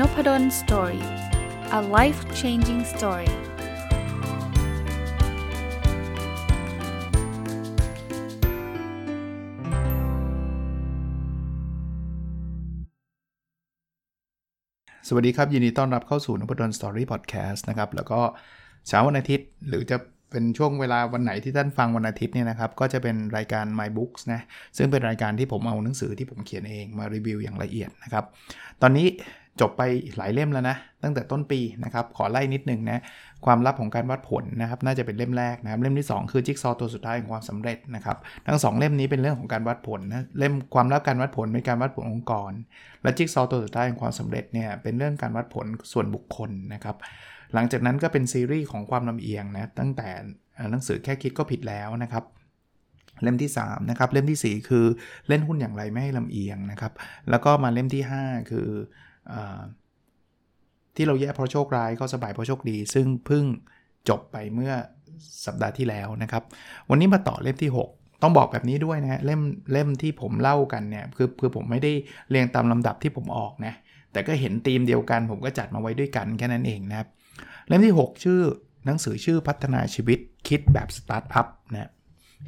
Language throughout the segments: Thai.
n o p a d o l story a life changing story สวัสดีครับ ยินดีต้อนรับเข้าสู่นพดล story podcast นะครับ แล้วก็เช้าวันอาทิตย์ หรือจะเป็นช่วงเวลาวันไหนที่ท่านฟังวันอาทิตย์เนี่ยนะครับ ก็จะเป็นรายการ My Books นะซึ่งเป็นรายการที่ผมเอาหนังสือที่ผมเขียนเองมารีวิวอย่างละเอียดนะครับ ตอนนี้ จบไปหลายเล่มแล้วนะ ตั้งแต่ต้นปีนะครับ ขอไล่นิดนึงนะ ความลับของการวัดผลนะครับ น่าจะเป็นเล่มแรกนะครับ เล่มที่ 2 คือจิ๊กซอตัวสุดท้ายของความสำเร็จนะครับ ทั้ง 2 เล่มนี้เป็นเรื่องของการวัดผลนะ เล่มความลับการวัดผลเป็นการวัดผลองค์กร และจิ๊กซอตัวสุดท้ายของความสำเร็จเนี่ย เป็นเรื่องการวัดผลส่วนบุคคลนะครับ หลังจากนั้นก็เป็นซีรีส์ของความลำเอียงนะ ตั้งแต่หนังสือแค่คิดก็ผิดแล้วนะครับเล่มที่3นะครับเล่มที่ 4 คือเล่นหุ้นอย่างไรไม่ให้ลำเอียงนะครับ แล้วก็มาเล่มที่ 5 คือ ที่เราแย่เพราะโชคร้ายก็สบายเพราะโชคดี ซึ่งเพิ่งจบไปเมื่อสัปดาห์ที่แล้วนะครับ วันนี้มาต่อเล่มที่ 6 ต้องบอกแบบนี้ด้วยนะเล่มเล่มที่ผมเล่ากันเนี่ยคือคือผมไม่ได้เรียงตามลำดับที่ผมออกนะแต่ก็เห็นธีมเดียวกัน ผมก็จัดมาไว้ด้วยกันแค่นั้นเองนะครับ เล่มที่ 6 ชื่อหนังสือชื่อพัฒนาชีวิตคิดแบบสตาร์ทอัพนะ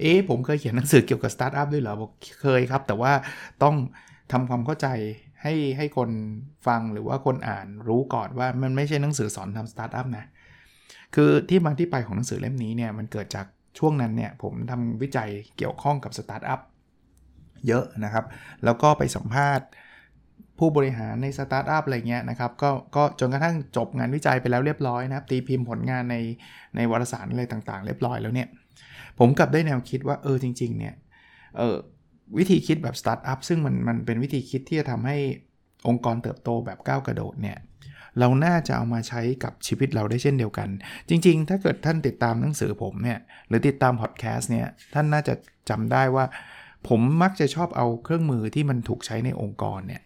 เอ๊ผมเคยเขียนหนังสือเกี่ยวกับสตาร์ทอัพด้วยเหรอบอกเคยครับ แต่ว่าต้องทำความเข้าใจ ให้ให้คนฟังหรือว่าคนอ่านรู้ก่อนว่ามันไม่ใช่หนังสือสอนทำสตาร์ทอัพนะ คือที่มาที่ไปของหนังสือเล่มนี้เนี่ยมันเกิดจากช่วงนั้นเนี่ยผมทำวิจัยเกี่ยวข้องกับสตาร์ทอัพเยอะนะครับ แล้วก็ไปสัมภาษณ์ผู้บริหารในสตาร์ทอัพอะไรเงี้ยนะครับก็ก็จนกระทั่งจบงานวิจัยไปแล้วเรียบร้อยนะครับ ตีพิมพ์ผลงานในในวารสารอะไรต่างๆ เรียบร้อยแล้วเนี่ย ผมกลับได้แนวคิดว่าเออจริง ๆ เนี่ยเออ วิธีคิดแบบสตาร์ทอัพซึ่งมันมันเป็นวิธีคิดที่จะทำให้องค์กรเติบโตแบบก้าวกระโดดเนี่ยเราน่าจะเอามาใช้กับชีวิตเราได้เช่นเดียวกัน จริง ๆ ถ้าเกิดท่านติดตามหนังสือผมเนี่ยหรือติดตามพอดแคสต์เนี่ยท่านน่าจะจำได้ว่า ผมมักจะชอบเอาเครื่องมือที่มันถูกใช้ในองค์กรเนี่ย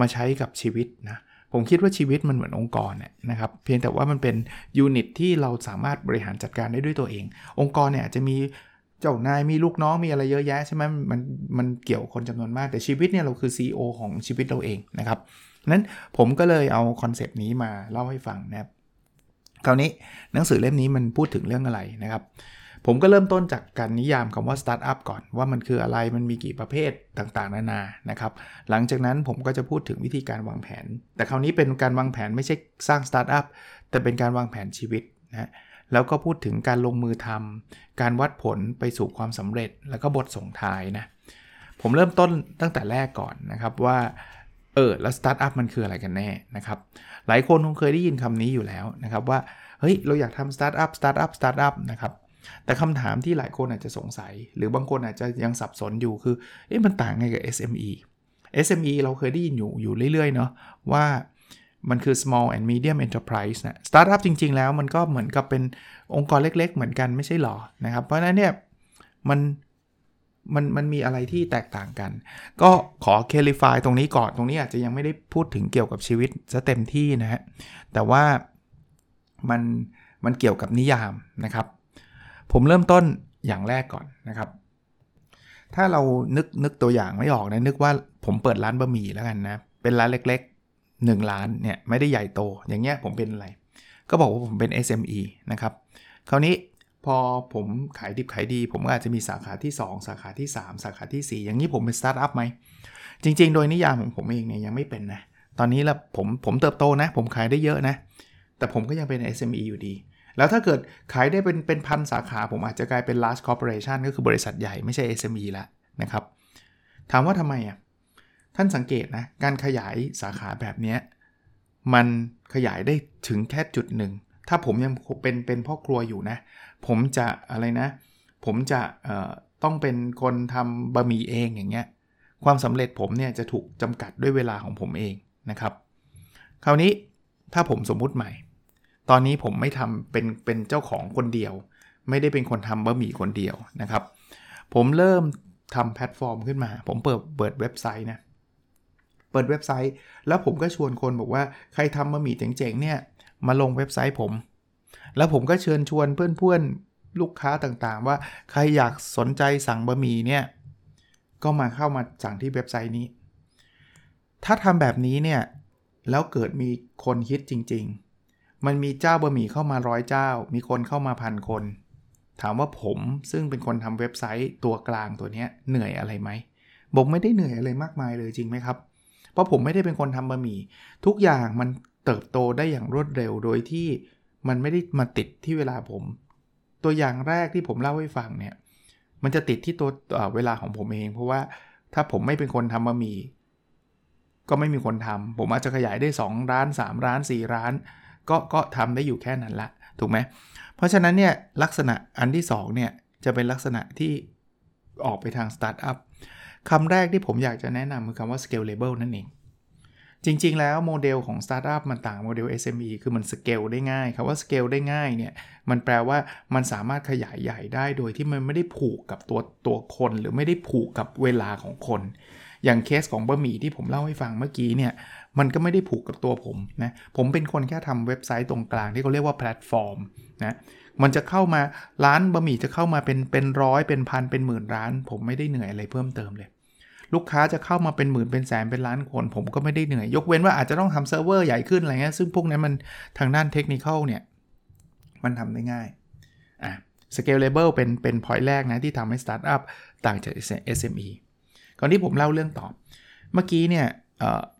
มาใช้กับชีวิตนะผมคิดว่าชีวิตมันเหมือนองค์กรเนี่ยนะครับเพียงแต่ว่ามันเป็น unit ที่เราสามารถบริหารจัดการได้ด้วยตัวเอง องค์กรเนี่ยจะมี เจ้านายมีลูกน้องมีอะไรเยอะแยะใช่ไหมมันมันเกี่ยวคนจำนวนมากแต่ชีวิตเนี่ยเราคือ CEO ของชีวิตเราเองนะครับนั้นผมก็เลยเอาคอนเซป t นี้มาเล่าให้ฟังนะครับคราวนี้หนังสือเล่มนี้มันพูดถึงเรื่องอะไรนะครับ ผมก็เริ่มต้นจากการนิยามคำว่าสตาร์ทอัพก่อนว่ามันคืออะไรมันมีกี่ประเภทต่างๆ นานานะครับ หลังจากนั้นผมก็จะพูดถึงวิธีการวางแผน แต่คราวนี้เป็นการวางแผนไม่ใช่สร้างสตาร์ทอัพแต่เป็นการวางแผนชีวิตนะ แล้วก็พูดถึงการลงมือทำการวัดผลไปสู่ความสำเร็จ แล้วก็บทส่งท้ายนะ ผมเริ่มต้นตั้งแต่แรกก่อนนะครับว่าเออแล้วสตาร์ทอัพมันคืออะไรกันแน่นะครับ หลายคนคงเคยได้ยินคำนี้อยู่แล้วนะครับว่าเฮ้ยเราอยากทำสตาร์ทอัพสตาร์ทอัพสตาร์ทอัพนะครับแต่คำถามที่หลายคนอาจจะสงสัย หรือบางคนอาจจะยังสับสนอยู่คือเอ๊ะมันต่างไงกับ SME SME เราเคยได้ยินอยู่อยู่เรื่อยๆเนาะว่า มันคือ small and medium enterprise นะ startup จริง ๆ แล้วมันก็เหมือนกับเป็นองค์กรเล็ก ๆ เหมือนกันไม่ใช่หรอ นะครับ เพราะฉะนั้นเนี่ยมันมันมันมีอะไรที่แตกต่างกัน ก็ขอ clarify ตรงนี้ก่อน ตรงนี้อาจจะยังไม่ได้พูดถึงเกี่ยวกับชีวิตซะเต็มที่นะฮะ แต่ว่ามันมันเกี่ยวกับนิยามนะครับ ผมเริ่มต้นอย่างแรกก่อนนะครับ ถ้าเรานึกนึกตัวอย่างไม่ออกนะนึกว่าผมเปิดร้านบะหมี่แล้วกันนะ เป็นร้านเล็ก 1 ล้านเนี่ยไม่ได้ใหญ่โต อย่างเงี้ยผมเป็นอะไร ก็บอกว่าผมเป็น SME นะครับ คราวนี้พอผมขายดิบขายดี ผมก็อาจจะมีสาขาที่ 2 สาขาที่ 3 สาขาที่ 4 อย่างนี้ผมเป็นสตาร์ทอัพไหม จริง ๆ โดยนิยามของผมเองเนี่ยยังไม่เป็นนะ ตอนนี้ละผมผมเติบโตนะ ผมขายได้เยอะนะ แต่ผมก็ยังเป็น SME อยู่ดี แล้วถ้าเกิดขายได้เป็นเป็นพันสาขาผมอาจจะกลายเป็น large corporation ก็คือบริษัทใหญ่ไม่ใช่ SME ละนะครับ ถามว่าทำไมอะ ท่านสังเกตนะ การขยายสาขาแบบนี้มันขยายได้ถึงแค่จุดหนึ่ง ถ้าผมยังเป็นเป็นพ่อครัวอยู่นะ ผมจะอะไรนะ ผมจะต้องเป็นคนทำบะหมี่เองอย่างเงี้ย ความสำเร็จผมเนี่ยจะถูกจำกัดด้วยเวลาของผมเองนะครับ คราวนี้ถ้าผมสมมุติใหม่ ตอนนี้ผมไม่ทำเป็นเป็นเจ้าของคนเดียว ไม่ได้เป็นคนทำบะหมี่คนเดียวนะครับ ผมเริ่มทำแพลตฟอร์มขึ้นมา ผมเปิดเปิดเว็บไซต์นะ เปิดเว็บไซต์ แล้วผมก็ชวนคนบอกว่าใครทำบะหมี่เจ๋งๆเนี่ยมาลงเว็บไซต์ผม แล้วผมก็เชิญชวนเพื่อนๆลูกค้าต่างๆ ว่าใครอยากสนใจสั่งบะหมี่เนี่ยก็มาเข้ามาสั่งที่เว็บไซต์นี้ ถ้าทำแบบนี้เนี่ยแล้วเกิดมีคนฮิตจริง ๆ มันมีเจ้าบะหมี่เข้ามาร้อยเจ้า มีคนเข้ามาพันคน ถามว่าผมซึ่งเป็นคนทำเว็บไซต์ตัวกลางตัวนี้เหนื่อยอะไรไหมบอกไม่ได้เหนื่อยอะไรมากมายเลยจริงไหมครับ ราะผมไม่ได้เป็นคนทำบะหมี่ทุกอย่างมันเติบโตได้อย่างรวดเร็วโดยที่มันไม่ได้มาติดที่เวลาผม ตัวอย่างแรกที่ผมเล่าให้ฟังเนี่ยมันจะติดที่ตัวเวลาของผมเอง เพราะว่าถ้าผมไม่เป็นคนทำบะหมี่ก็ไม่มีคนทำผมอาจจะขยายได้ 2 ร้าน 3 ร้าน 4 ร้าน ก็ก็ทำได้อยู่แค่นั้นละถูกไหมเพราะฉะนั้นเนี่ยลักษณะอันที่2เนี่ยจะเป็นลักษณะที่ออกไปทางสตาร์ทอัพ คำแรกที่ผมอยากจะแนะนำคือคำว่า scalable นั่นเอง จริงๆ แล้วโมเดลของสตาร์ทอัพมันต่างโมเดล SME คือมันสเกลได้ง่ายคำว่าสเกลได้ง่ายเนี่ย มันแปลว่ามันสามารถขยายใหญ่ได้โดยที่มันไม่ได้ผูกกับตัวตัวคน หรือไม่ได้ผูกกับเวลาของคน อย่างเคสของบะหมี่ที่ผมเล่าให้ฟังเมื่อกี้เนี่ย มันก็ไม่ได้ผูกกับตัวผมนะ ผมเป็นคนแค่ทำเว็บไซต์ตรงกลางที่เขาเรียกว่าแพลตฟอร์มนะมันจะเข้ามาร้านบะหมี่จะเข้ามาเป็นเป็นร้อยเป็นพันเป็นหมื่นร้าน ผมไม่ได้เหนื่อยอะไรเพิ่มเติมเลย ลูกค้าจะเข้ามาเป็นหมื่นเป็นแสนเป็นล้านคน ผมก็ไม่ได้เหนื่อย ยกเว้นว่าอาจจะต้องทำเซิร์ฟเวอร์ใหญ่ขึ้นอะไรเงี้ยซึ่งพวกนั้นมันทางด้านเทคนิคเนี่ยมันทำได้ง่ายอะ scalable เป็นเป็น point แรกนะที่ทำให้สตาร์ทอัพต่างจาก SME ก่อนที่ผมเล่าเรื่องต่อ เมื่อกี้เนี่ย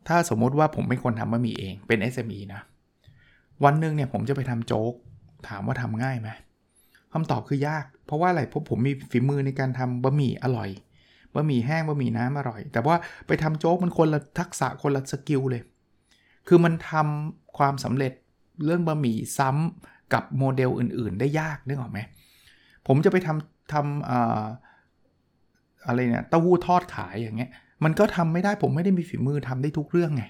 ถ้าสมมุติว่าผมเป็นคนทำบะหมี่เองเป็น SME นะ วันหนึ่งเนี่ยผมจะไปทำโจ๊ก ถามว่าทำง่ายไหมคำตอบคือยาก เพราะว่าอะไรเพราะผมมีฝีมือในการทำบะหมี่อร่อย บะหมี่แห้งบะหมี่น้ำอร่อย แต่ว่าไปทำโจ๊กมันคนละทักษะคนละ skill เลย คือมันทำความสำเร็จเรื่องบะหมี่ซ้ำกับโมเดลอื่น ๆ ได้ยากนึกออกไหมผมจะไปทำทำอะไรเนี่ยเต้าหู้ทอดขายอย่างเงี้ยมันก็ทำไม่ได้ผมไม่ได้มีฝีมือทำได้ทุกเรื่องไง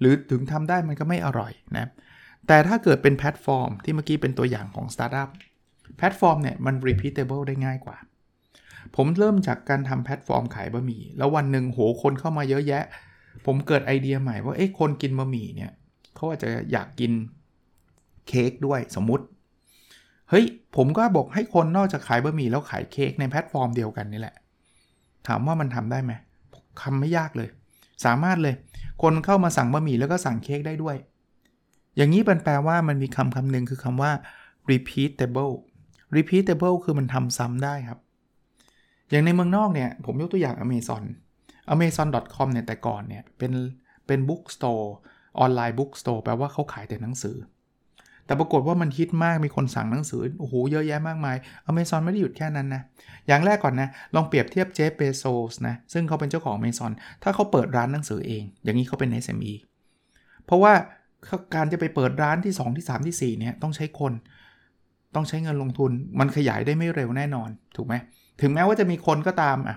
หรือถึงทำได้มันก็ไม่อร่อยนะแต่ถ้าเกิดเป็นแพลตฟอร์มที่เมื่อกี้เป็นตัวอย่างของสตาร์ทอัพแพลตฟอร์มเนี่ยมัน repeatable ได้ง่ายกว่า ผมเริ่มจากการทำแพลตฟอร์มขายบะหมี่ แล้ววันหนึ่งโหคนเข้ามาเยอะแยะ ผมเกิดไอเดียใหม่ว่าเอ๊ะคนกินบะหมี่เนี่ยเขาอาจจะอยากกินเค้กด้วยสมมุติ เฮ้ย ผมก็บอกให้คนนอกจากขายบะหมี่แล้วขายเค้กในแพลตฟอร์มเดียวกันนี่แหละ ถามว่ามันทำได้ไหมทำไม่ยากเลย สามารถเลย คนเข้ามาสั่งบะหมี่แล้วก็สั่งเค้กได้ด้วย อย่างนี้มันแปลว่ามันมีคำคำหนึ่งคือคำว่า repeatable repeatable คือมันทำซ้ำได้ครับ อย่างในเมืองนอกเนี่ยผมยกตัวอย่าง Amazon amazon.com เนี่ยแต่ก่อนเนี่ยเป็นเป็น bookstore online bookstore แปลว่าเขาขายแต่หนังสือ แต่ปรากฏว่ามันฮิตมากมีคนสั่งหนังสือโอ้โหเยอะแยะมากมายอเมซอนไม่ได้หยุดแค่นั้นนะ อย่างแรกก่อนนะ ลองเปรียบเทียบเจฟเบโซสนะซึ่งเขาเป็นเจ้าของอเมซอนถ้าเขาเปิดร้านหนังสือเอง อย่างนี้เขาเป็น SME เพราะว่าการจะไปเปิดร้านที่ 2 ที่ 3 ที่ 4เนี่ยต้องใช้คน ต้องใช้เงินลงทุนมันขยายได้ไม่เร็วแน่นอนถูกไหม ถึงแม้ว่าจะมีคนก็ตามอะ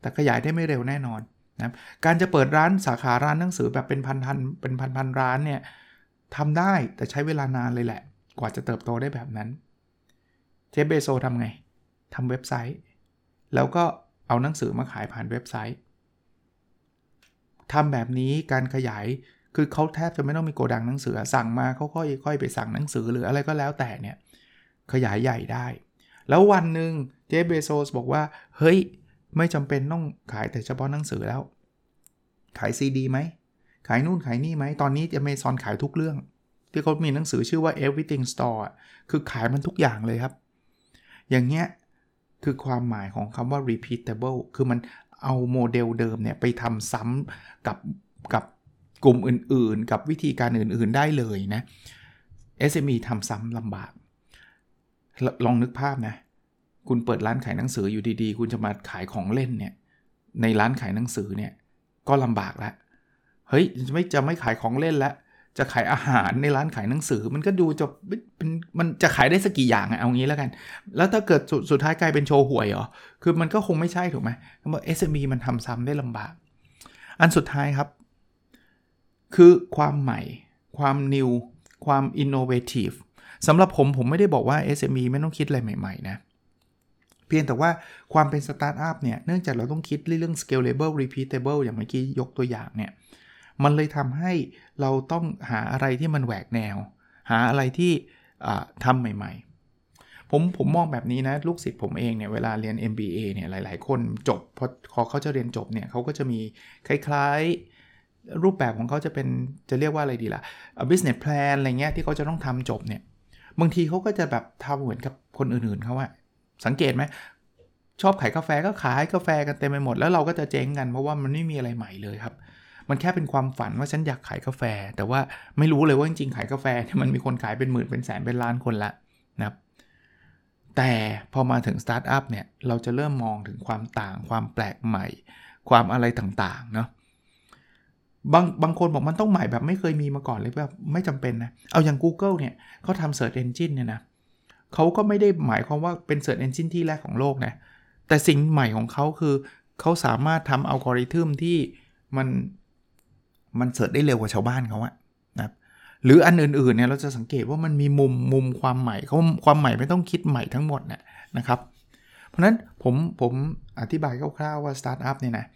แต่ขยายได้ไม่เร็วแน่นอนนะการจะเปิดร้านสาขาร้านหนังสือแบบเป็นพันพันเป็นพันพันร้านเนี่ยทำได้แต่ใช้เวลานานเลยแหละ กว่าจะเติบโตได้แบบนั้นเจฟเบโซทำไงทำเว็บไซต์ แล้วก็เอาหนังสือมาขายผ่านเว็บไซต์ทำแบบนี้การขยายคือเขาแทบจะไม่ต้องมีโกดังหนังสือสั่งมาเขาค่อยๆไปสั่งหนังสือหรืออะไรก็แล้วแต่เนี่ยขยายใหญ่ได้ แล้ววันหนึ่ง เจฟเบโซสบอกว่า เฮ้ย ไม่จำเป็นต้องขายแต่เฉพาะหนังสือแล้ว ขายซีดีไหม ขายนู่นขายนี่ไหม ตอนนี้จะเมซอนขายทุกเรื่อง ที่เขามีหนังสือชื่อว่า everything store คือขายมันทุกอย่างเลยครับ อย่างเงี้ยคือความหมายของคำว่า repeatable คือมันเอาโมเดลเดิมเนี่ย ไปทำซ้ำกับกับกลุ่มอื่นๆ กับวิธีการอื่นๆได้เลยนะ SME ทำซ้ำลำบาก ลองนึกภาพนะ คุณเปิดร้านขายหนังสืออยู่ดีๆ คุณจะมาขายของเล่นเนี่ยในร้านขายหนังสือเนี่ยก็ลำบากแล้วเฮ้ยไม่จะไม่ขายของเล่นแล้วจะขายอาหารในร้านขายหนังสือ มันก็ดูจะเป็นมันจะขายได้สักกี่อย่างอะเอางี้แล้วกัน แล้วถ้าเกิดสสุดท้ายกลายเป็นโชว์หวยเหรอคือมันก็คงไม่ใช่ถูกไหมเพราะ SME มันทำซ้ำได้ลำบาก อันสุดท้ายครับ คือความใหม่ ความ new ความ innovative สำหรับผมผมไม่ได้บอกว่า SME ไม่ต้องคิดอะไรใหม่ ๆ นะ เพียงแต่ว่าความเป็นสตาร์ทอัพเนี่ย เนื่องจากเราต้องคิดเรื่อง scalable repeatable อย่างเมื่อกี้ยกตัวอย่างเนี่ย มันเลยทำให้เราต้องหาอะไรที่มันแหวกแนว หาอะไรที่ทำใหม่ๆ ผมผมมองแบบนี้นะ ลูกศิษย์ผมเองเนี่ย เวลาเรียน MBA เนี่ยหลาย ๆ คนจบพอเขาจะเรียนจบเนี่ยเขาก็จะมีคล้ายๆ รูปแบบของเขาจะเป็นจะเรียกว่าอะไรดีล่ะ business plan อะไรเงี้ยที่เขาจะต้องทำจบเนี่ยบางทีเขาก็จะแบบทำเหมือนกับคนอื่นๆเขาอะ สังเกตไหมชอบขายกาแฟก็ขายกาแฟกันเต็มไปหมด แล้วเราก็จะเจ๊งกันเพราะว่ามันไม่มีอะไรใหม่เลยครับ มันแค่เป็นความฝันว่าฉันอยากขายกาแฟ แต่ว่าไม่รู้เลยว่าจริงๆขายกาแฟเนี่ยมันมีคนขายเป็นหมื่นเป็นแสนเป็นล้านคนละนะครับแต่พอมาถึงสตาร์ทอัพเนี่ยเราจะเริ่มมองถึงความต่าง ความแปลกใหม่ ความอะไรต่างๆเนาะบางบางคนบอกมันต้องใหม่แบบไม่เคยมีมาก่อนเลยแบบไม่จำเป็นนะ เอาอย่าง Google เนี่ยเขาทำ Search Engine เนี่ยนะ เขาก็ไม่ได้หมายความว่าเป็น Search Engine ที่แรกของโลกนะ แต่สิ่งใหม่ของเขาคือ เขาสามารถทำอัลกอริทึมที่มันมัน search ได้เร็วกว่าชาวบ้านเขาอะนะหรืออันอื่นๆเนี่ยเราจะสังเกตว่ามันมีมุมมุมความใหม่เขาความใหม่ไม่ต้องคิดใหม่ทั้งหมดนะนะครับ เพราะนั้นผมผมอธิบายคร่าวๆว่าสตาร์ทอัพเนี่ยนะ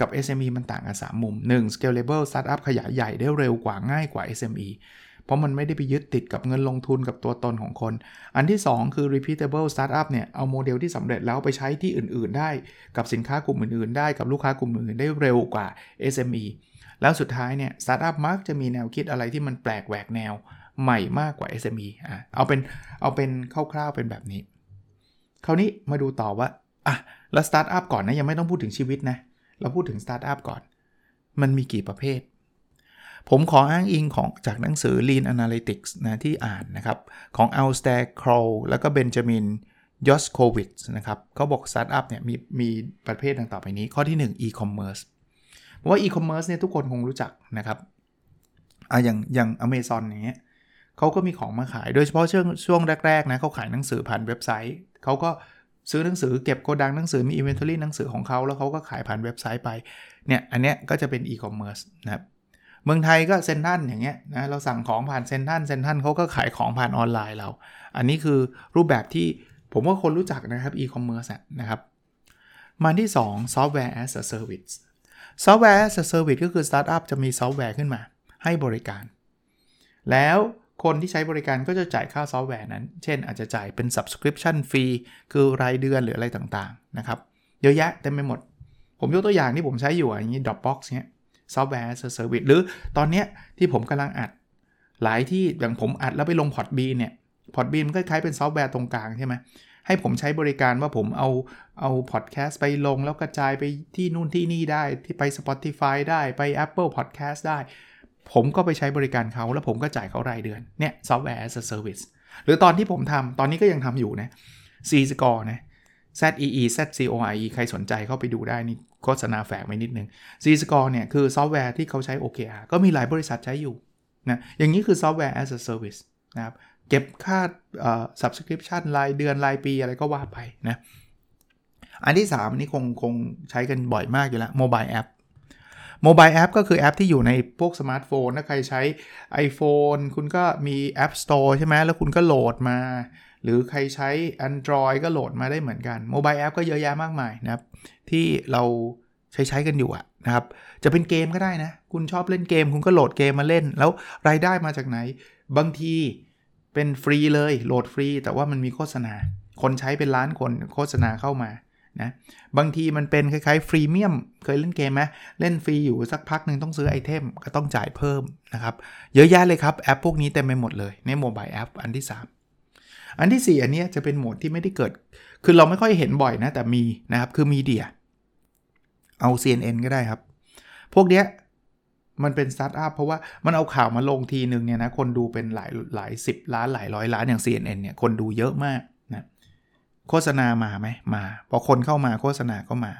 กับ SME มันต่างกัน 3 มุม 1. scalable startup ขยายใหญ่ได้เร็วกว่าง่ายกว่า SME เพราะมันไม่ได้ไปยึดติดกับเงินลงทุนกับตัวตนของคน อันที่ 2 คือ repeatable startup เนี่ย เอาโมเดลที่สำเร็จแล้วไปใช้ที่อื่น ๆ ได้ กับสินค้ากลุ่มอื่น ๆ ได้กับลูกค้ากลุ่มอื่น ได้เร็วกว่า SME แล้วสุดท้ายเนี่ยสตาร์ทอัพมักจะมีแนวคิดอะไรที่มันแปลกแหวกแนวใหม่มากกว่า SME อะเอาเป็นเอาเป็นคร่าวๆเป็นแบบนี้ คราวนี้มาดูต่อว่าอะแล้วสตาร์ทอัพก่อนนะยังไม่ต้องพูดถึงชีวิตนะเราพูดถึงสตาร์ทอัพก่อน มันมีกี่ประเภท ผมขออ้างอิงของจากหนังสือ Lean Analytics นะที่อ่านนะครับ ของ a l s t a i r Crow แล้วก็ Benjamin Yoskovitz นะครับเขาบอกสตาร์ทอัพเนี่ยมีมีประเภทดังต่อไปนี้ ข้อที่ 1 e-commerce เพราะว่า e-commerce เนี่ยทุกคนคงรู้จักนะครับอะอย่างอย่าง Amazon อย่างเงี้ยเขาก็มีของมาขาย โดยเฉพาะช่วงช่วงแรกๆนะเขาขายหนังสือผ่านเว็บไซต์ เขาก็ซื้อหนังสือเก็บโกดังหนังสือมี inventory หนังสือของเขาแล้วเขาก็ขายผ่านเว็บไซต์ไป เนี่ยอันเนี้ยก็จะเป็นอีคอมเมิร์ซนะครับ เมืองไทยก็เซ็นทรัลอย่างเงี้ยนะเราสั่งของผ่านเซ็นทรัลเซ็นทรัลเขาก็ขายของผ่านออนไลน์เรา อันนี้คือรูปแบบที่ผมว่าคนรู้จักนะครับอีคอมเมิร์ซนะครับมาที่ 2 software as a service software as a service ก็คือสตาร์ทอัพจะมีซอฟต์แวร์ขึ้นมา ให้บริการ แล้วคนที่ใช้บริการก็จะจ่ายค่าซอฟต์แวร์นั้น เช่นอาจจะจ่ายเป็น subscription fee คือรายเดือนหรืออะไรต่างๆนะครับ เยอะแยะเต็มไปหมด ผมยกตัวอย่างที่ผมใช้อยู่อย่างนี้ Dropbox เนี้ย software as a service หรือตอนเนี้ยที่ผมกำลังอัด หลายที่อย่างผมอัดแล้วไปลง Podbean เนี่ย Podbean มันก็คล้ายเป็นซอฟต์แวร์ตรงกลางใช่ไหมให้ผมใช้บริการว่าผมเอาเอาพอดแคสต์ไปลงแล้วกระจายไปที่นู่นที่นี่ได้ที่ไป Spotify ได้ไป Apple Podcast ได้ ผมก็ไปใช้บริการเขาแล้วผมก็จ่ายเขารายเดือนเนี่ยซอฟต์แวร์ as a service หรือตอนที่ผมทำตอนนี้ก็ยังทำอยู่นะ Zcore นะ Z C O R E ใครสนใจเข้าไปดูได้นี่โฆษณาแฝงไว้นิดนึง Zcore เนี่ยคือซอฟต์แวร์ที่เขาใช้ OKR ก็มีหลายบริษัทใช้อยู่นะอย่างนี้คือซอฟต์แวร์ as a service นะครับเก็บค่า subscription รายเดือนรายปีอะไรก็ว่าไปนะอันที่3นี่คงคงใช้กันบ่อยมากอยู่แล้ว mobile app mobile app ก็คือแอปที่อยู่ในพวกสมาร์ทโฟน ถ้าใครใช้ iPhone คุณก็มี App Store ใช่ไหมแล้วคุณก็โหลดมา รือใครใช้ Android ก็โหลดมาได้เหมือนกัน mobile app ก็เยอะแยะมากมายนะครับ ที่เราใช้ใช้กันอยู่อะนะครับ จะเป็นเกมก็ได้นะ คุณชอบเล่นเกม คุณก็โหลดเกมมาเล่น แล้วรายได้มาจากไหน บางทีเป็นฟรีเลยโหลดฟรี แต่ว่ามันมีโฆษณา คนใช้เป็นล้านคนโฆษณาเข้ามานะบางทีมันเป็นคล้ายๆ freemium เคยเล่นเกมไหมเล่นฟรีอยู่สักพักหนึ่งต้องซื้อไอเทมก็ต้องจ่ายเพิ่มนะครับ เยอะแยะเลยครับ แอปพวกนี้เต็มไปหมดเลยใน mobile app อันที่ 3 อันที่ 4 อันนี้จะเป็นโหมดที่ไม่ได้เกิด คือเราไม่ค่อยเห็นบ่อยนะ แต่มีนะครับ คือ media เอา CNN ก็ได้ครับ พวกเนี้ยมันเป็นสตาร์ทอัพเพราะว่ามันเอาข่าวมาลงทีหนึ่งเนี่ยนะ คนดูเป็นหลายหลายสิบล้านหลายร้อยล้านอย่าง CNN เนี่ย คนดูเยอะมากนะโฆษณามาไหมมา พอคนเข้ามาโฆษณาก็มา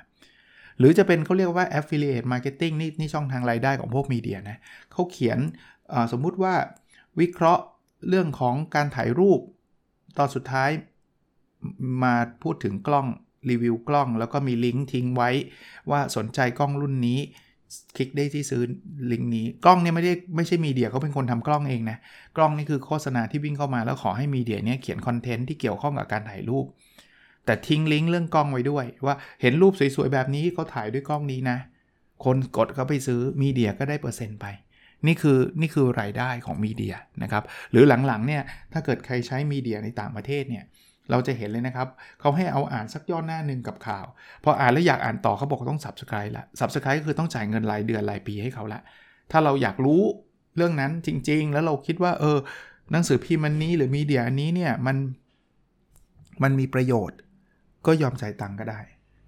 หรือจะเป็นเขาเรียกว่า affiliate marketing นี่นี่ช่องทางรายได้ของพวกมีเดียนะเขาเขียนสมมุติว่าวิเคราะห์เรื่องของการถ่ายรูป ตอนสุดท้ายมาพูดถึงกล้องรีวิวกล้อง แล้วก็มีลิงก์ทิ้งไว้ ว่าสนใจกล้องรุ่นนี้ คลิกได้ที่ซื้อลิงก์นี้ กล้องเนี่ยไม่ได้ไม่ใช่มีเดียเขาเป็นคนทำกล้องเองนะ กล้องนี่คือโฆษณาที่วิ่งเข้ามาแล้วขอให้มีเดียเนี้ยเขียนคอนเทนต์ที่เกี่ยวข้องกับการถ่ายรูป แต่ทิ้งลิงก์เรื่องกล้องไว้ด้วย ว่าเห็นรูปสวยๆแบบนี้เขาถ่ายด้วยกล้องนี้นะ คนกดเขาไปซื้อมีเดียก็ได้เปอร์เซ็นต์ไป นี่คือนี่คือรายได้ของมีเดียนะครับหรือหลังๆเนี่ยถ้าเกิดใครใช้มีเดียในต่างประเทศเนี่ยเราจะเห็นเลยนะครับเขาให้เอาอ่านสักย่อหน้าหนึ่งกับข่าว พออ่านแล้วอยากอ่านต่อเขาบอกต้อง subscribe ละ subscribe ก็คือต้องจ่ายเงินรายเดือนรายปีให้เขาละ ถ้าเราอยากรู้เรื่องนั้นจริง ๆ แล้วเราคิดว่าเออหนังสือพิมพ์มันนี้หรือมีเดียอันนี้เนี่ยมันมันมีประโยชน์ ก็ยอมจ่ายตังก็ได้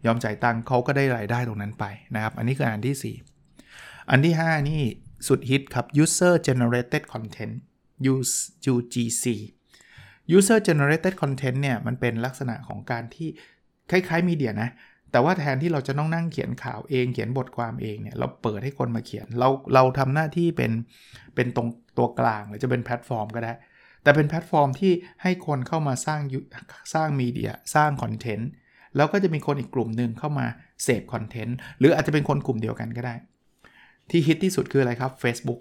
ยอมจ่ายตังเขาก็ได้รายได้ตรงนั้นไปนะครับ อันนี้คืออันที่ 4 อันที่ 5 นี่ สุดฮิตครับ user generated content UGC user generated content เนี่ยมันเป็นลักษณะของการที่คล้ายๆมีเดียนะ แต่ว่าแทนที่เราจะต้องนั่งเขียนข่าวเองเขียนบทความเองเนี่ยเราเปิดให้คนมาเขียน เราเราทำหน้าที่เป็นเป็นตรงตัวกลางหรือจะเป็นแพลตฟอร์มก็ได้ แต่เป็นแพลตฟอร์มที่ให้คนเข้ามาสร้างสร้างมีเดียสร้างคอนเทนต์แล้วก็จะมีคนอีกกลุ่มหนึ่งเข้ามาเสพคอนเทนต์หรืออาจจะเป็นคนกลุ่มเดียวกันก็ได้ ที่ฮิตที่สุดคืออะไรครับ Facebook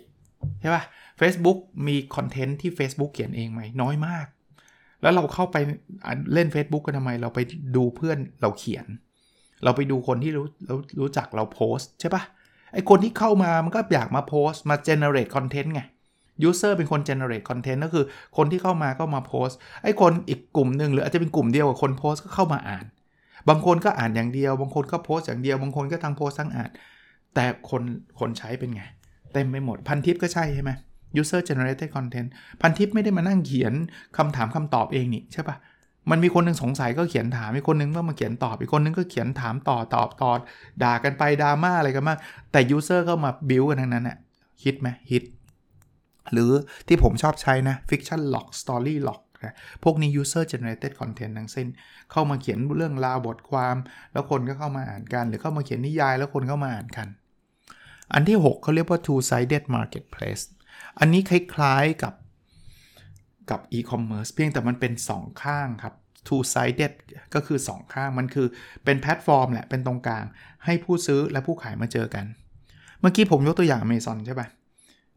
ใช่ปะ Facebook มีคอนเทนต์ที่ Facebook เขียนเองไหมน้อยมาก แล้วเราเข้าไปเล่น Facebook กันทำไม เราไปดูเพื่อนเราเขียน เราไปดูคนที่รู้รู้รู้จักเราโพสใช่ปะไอคนที่เข้ามามันก็อยากมาโพสมา generate content ไง user เป็นคน generate content ก็คือคนที่เข้ามาก็มาโพสไอคนอีกกลุ่มหนึ่งหรืออาจจะเป็นกลุ่มเดียวกับคนโพสก็เข้ามาอ่าน บางคนก็อ่านอย่างเดียว บางคนก็โพสอย่างเดียว บางคนก็ทั้งโพสทั้งอ่าน แต่คนคนใช้เป็นไง เต็มไปหมดพันทิปก็ใช่ใช่ไหม user generated content พันทิปไม่ได้มานั่งเขียนคำถามคำตอบเองนี่ใช่ปะมันมีคนหนึ่งสงสัยก็เขียนถามอีกคนนึงก็มาเขียนตอบอีกคนนึงก็เขียนถามต่อตอบตอบด่ากันไปดราม่าอะไรกันมากแต่ user ก็มาบิวกันทั้งนั้นน่ะฮิตไหมฮิตหรือที่ผมชอบใช้นะ fiction log story log นะพวกนี้ user generated content ทั้งสิ้น เข้ามาเขียนเรื่องราวบทความ แล้วคนก็เข้ามาอ่านกัน หรือเข้ามาเขียนนิยายแล้วคนเข้ามาอ่านกัน อันที่ 6เขาเรียกว่า two sided marketplace อันนี้คล้ายๆกับกับ e-commerce เพียงแต่มันเป็น 2 ข้างครับ two sided ก็คือ 2 ข้างมันคือเป็นแพลตฟอร์มแหละ เป็นตรงกลาง ให้ผู้ซื้อและผู้ขายมาเจอกัน เมื่อกี้ผมยกตัวอย่าง Amazon ใช่ปะ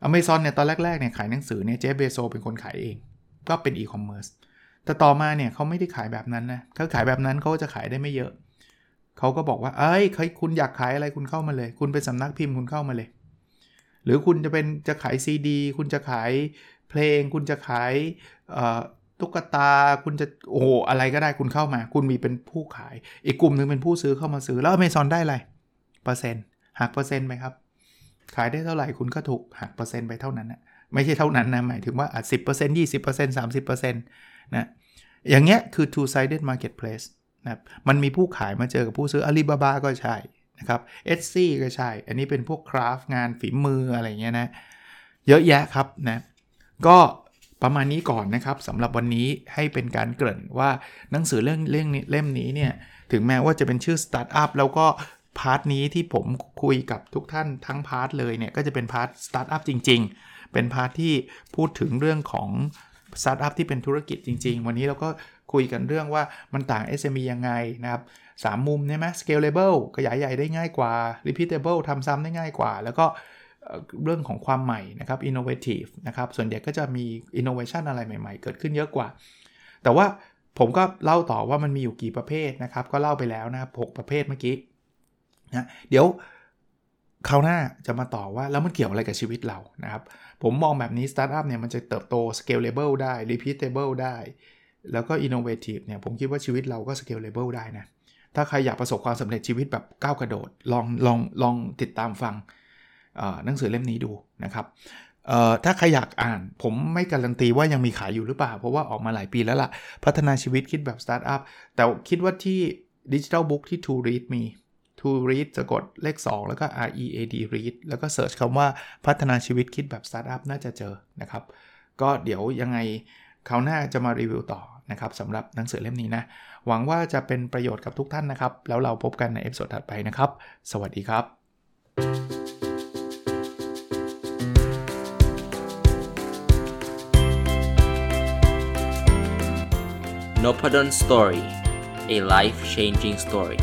Amazon เนี่ยตอนแรกๆเนี่ยขายหนังสือเนี่ยเจฟเบโซเป็นคนขายเอง ก็เป็น e-commerce แต่ต่อมาเนี่ยเขาไม่ได้ขายแบบนั้นนะเขาขายแบบนั้นเขาจะขายได้ไม่เยอะเขาก็บอกว่าเอ้ยคุณอยากขายอะไรคุณเข้ามาเลย คุณเป็นสำนักพิมพ์คุณเข้ามาเลย หรือคุณจะเป็นจะขายซีดีคุณจะขายเพลง คุณจะขายตุ๊กตาคุณจะโอ้อะไรก็ได้คุณเข้ามา คุณมีเป็นผู้ขาย อีกกลุ่มหนึ่งเป็นผู้ซื้อเข้ามาซื้อแล้วอเมซอนได้อะไรเปอร์เซ็นต์หักเปอร์เซ็นต์ไหมครับ ขายได้เท่าไหร่คุณก็ถูกหักเปอร์เซ็นต์ไปเท่านั้นนะไม่ใช่เท่านั้นนะหมายถึงว่าอะสิบเปอร์เซ็นต์ยี่สิบเปอร์เซ็นต์สามสิบเปอร์เซ็นต์นะอย่างเงี้ยคือ two sided marketplace นะมันมีผู้ขายมาเจอกับผู้ซื้ออาลีบาบาก็ใช่นะครับเอสซี่ก็ใช่ อันนี้เป็นพวก craft งานฝีมืออะไรเงี้ยนะ เยอะแยะครับนะก็ประมาณนี้ก่อนนะครับสำหรับวันนี้ให้เป็นการเกริ่นว่าหนังสือเรื่องเรื่องนี้เล่มนี้เนี่ย ถึงแม้ว่าจะเป็นชื่อสตาร์ทอัพแล้วก็ part นี้ที่ผมคุยกับทุกท่านทั้ง part เลยเนี่ย ก็จะเป็น part สตาร์ทอัพจริง ๆ เป็น part ที่พูดถึงเรื่องของ สตาร์ทอัพที่เป็นธุรกิจจริง ๆ วันนี้เราก็คุยกันเรื่องว่ามันต่าง SME ยังไงนะครับสามมุมใช่ไหม scalable ขยายใหญ่ได้ง่ายกว่า repeatable ทำซ้ำได้ง่ายกว่า แล้วก็เรื่องของความใหม่นะครับ innovative นะครับ ส่วนใหญ่ก็จะมี innovation อะไรใหม่ๆ เกิดขึ้นเยอะกว่า แต่ว่าผมก็เล่าต่อว่ามันมีอยู่กี่ประเภทนะครับ ก็เล่าไปแล้วนะครับ 6 ประเภทเมื่อกี้นะเดี๋ยว คราวหน้าจะมาต่อว่าแล้วมันเกี่ยวอะไรกับชีวิตเรานะครับ ผมมองแบบนี้สตาร์ทอัพเนี่ยมันจะเติบโต scalable ได้ repeatable ได้ แล้วก็ innovative เนี่ยผมคิดว่าชีวิตเราก็ scalable ได้นะ ถ้าใครอยากประสบความสำเร็จชีวิตแบบก้าวกระโดด ลองลองลองติดตามฟังหนังสือเล่มนี้ดูนะครับถ้าใครอยากอ่าน ผมไม่การันตีว่ายังมีขายอยู่หรือเปล่า เพราะว่าออกมาหลายปีแล้วล่ะ พัฒนาชีวิตคิดแบบสตาร์ทอัพแต่คิดว่าที่ digital book ที่ To Read มี To Read จะกดเลข 2 แล้วก็ R E A D Read แล้วก็ search คำว่าพัฒนาชีวิตคิดแบบสตาร์ทอัพน่าจะเจอนะครับ ก็เดี๋ยวยังไงคราวหน้าจะมารีวิวต่อนะครับสำหรับหนังสือเล่มนี้นะ หวังว่าจะเป็นประโยชน์กับทุกท่านนะครับ แล้วเราพบกันใน episode ถัดไปนะครับ สวัสดีครับ n o p a d o n Story a life changing story